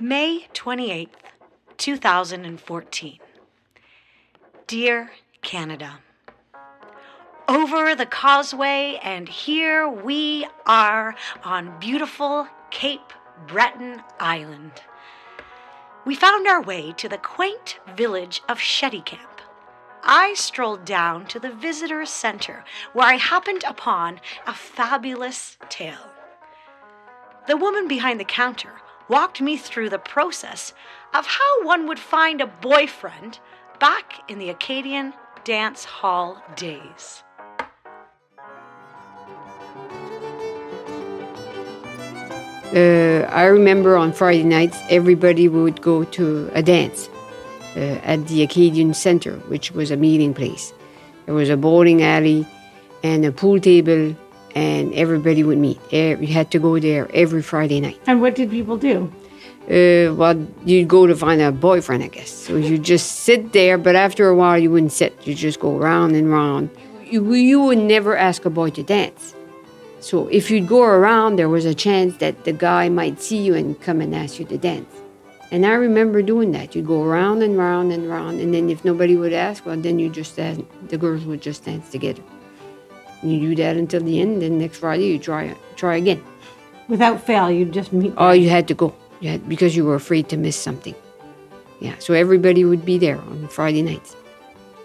May 28th, 2014. Dear Canada, over the causeway, and here we are on beautiful Cape Breton Island. We found our way to the quaint village of Chéticamp. I strolled down to the visitor center where I happened upon a fabulous tale. The woman behind the counter walked me through the process of how one would find a boyfriend back in the Acadian dance hall days. Uh, I remember on Friday nights, everybody would go to a dance uh, at the Acadian Centre, which was a meeting place. There was a bowling alley and a pool table, and everybody would meet. You had to go there every Friday night. And what did people do? Uh, well, you'd go to find a boyfriend, I guess. So you just sit there, but after a while, you wouldn't sit. You just go round and round. You, you would never ask a boy to dance. So if you'd go around, there was a chance that the guy might see you and come and ask you to dance. And I remember doing that. You'd go round and round and round, and then if nobody would ask, well, then you just dance, the girls would just dance together. You do that until the end. Then next Friday, you try try again. Without fail, you just meet. Oh, you had to go. You had, because you were afraid to miss something. Yeah, so everybody would be there on Friday nights.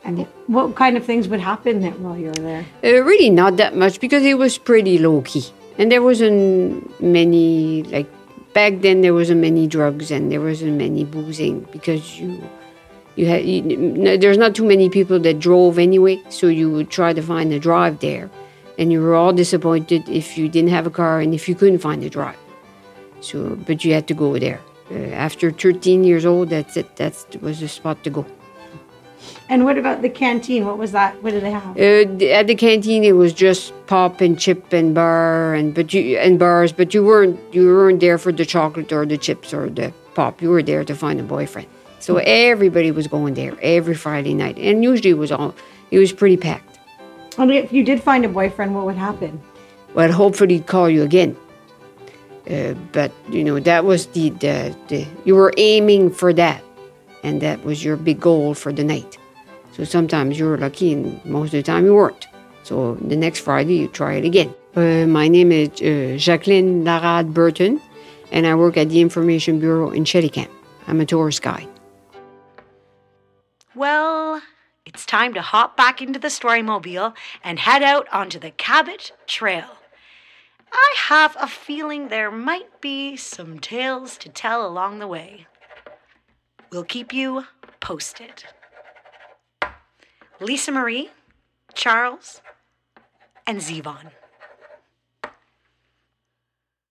And what kind of things would happen there while you were there? Uh, really, not that much because it was pretty low key, and there wasn't many like back then. There wasn't many drugs and there wasn't many boozing because you you had you, no, there's not too many people that drove anyway, so you would try to find a drive there, and you were all disappointed if you didn't have a car and if you couldn't find a drive. So, but you had to go there. Uh, after 13 years old, that's it. That was the spot to go. And what about the canteen? What was that? What did they have? Uh, at the canteen, it was just pop and chip and bar and but you and bars, but you weren't you weren't there for the chocolate or the chips or the pop. You were there to find a boyfriend. So everybody was going there every Friday night, and usually it was all it was pretty packed. And if you did find a boyfriend, what would happen? Well, hopefully he'd call you again. Uh, but you know that was the, the the you were aiming for that, and that was your big goal for the night. So sometimes you were lucky, and most of the time you weren't. So the next Friday you try it again. Uh, my name is uh, Jacqueline Larade Burton, and I work at the Information Bureau in Chéticamp. I'm a tourist guide. Well, it's time to hop back into the Storymobile and head out onto the Cabot Trail. I have a feeling there might be some tales to tell along the way. We'll keep you posted. Lisa Marie, Charles, and Zevon.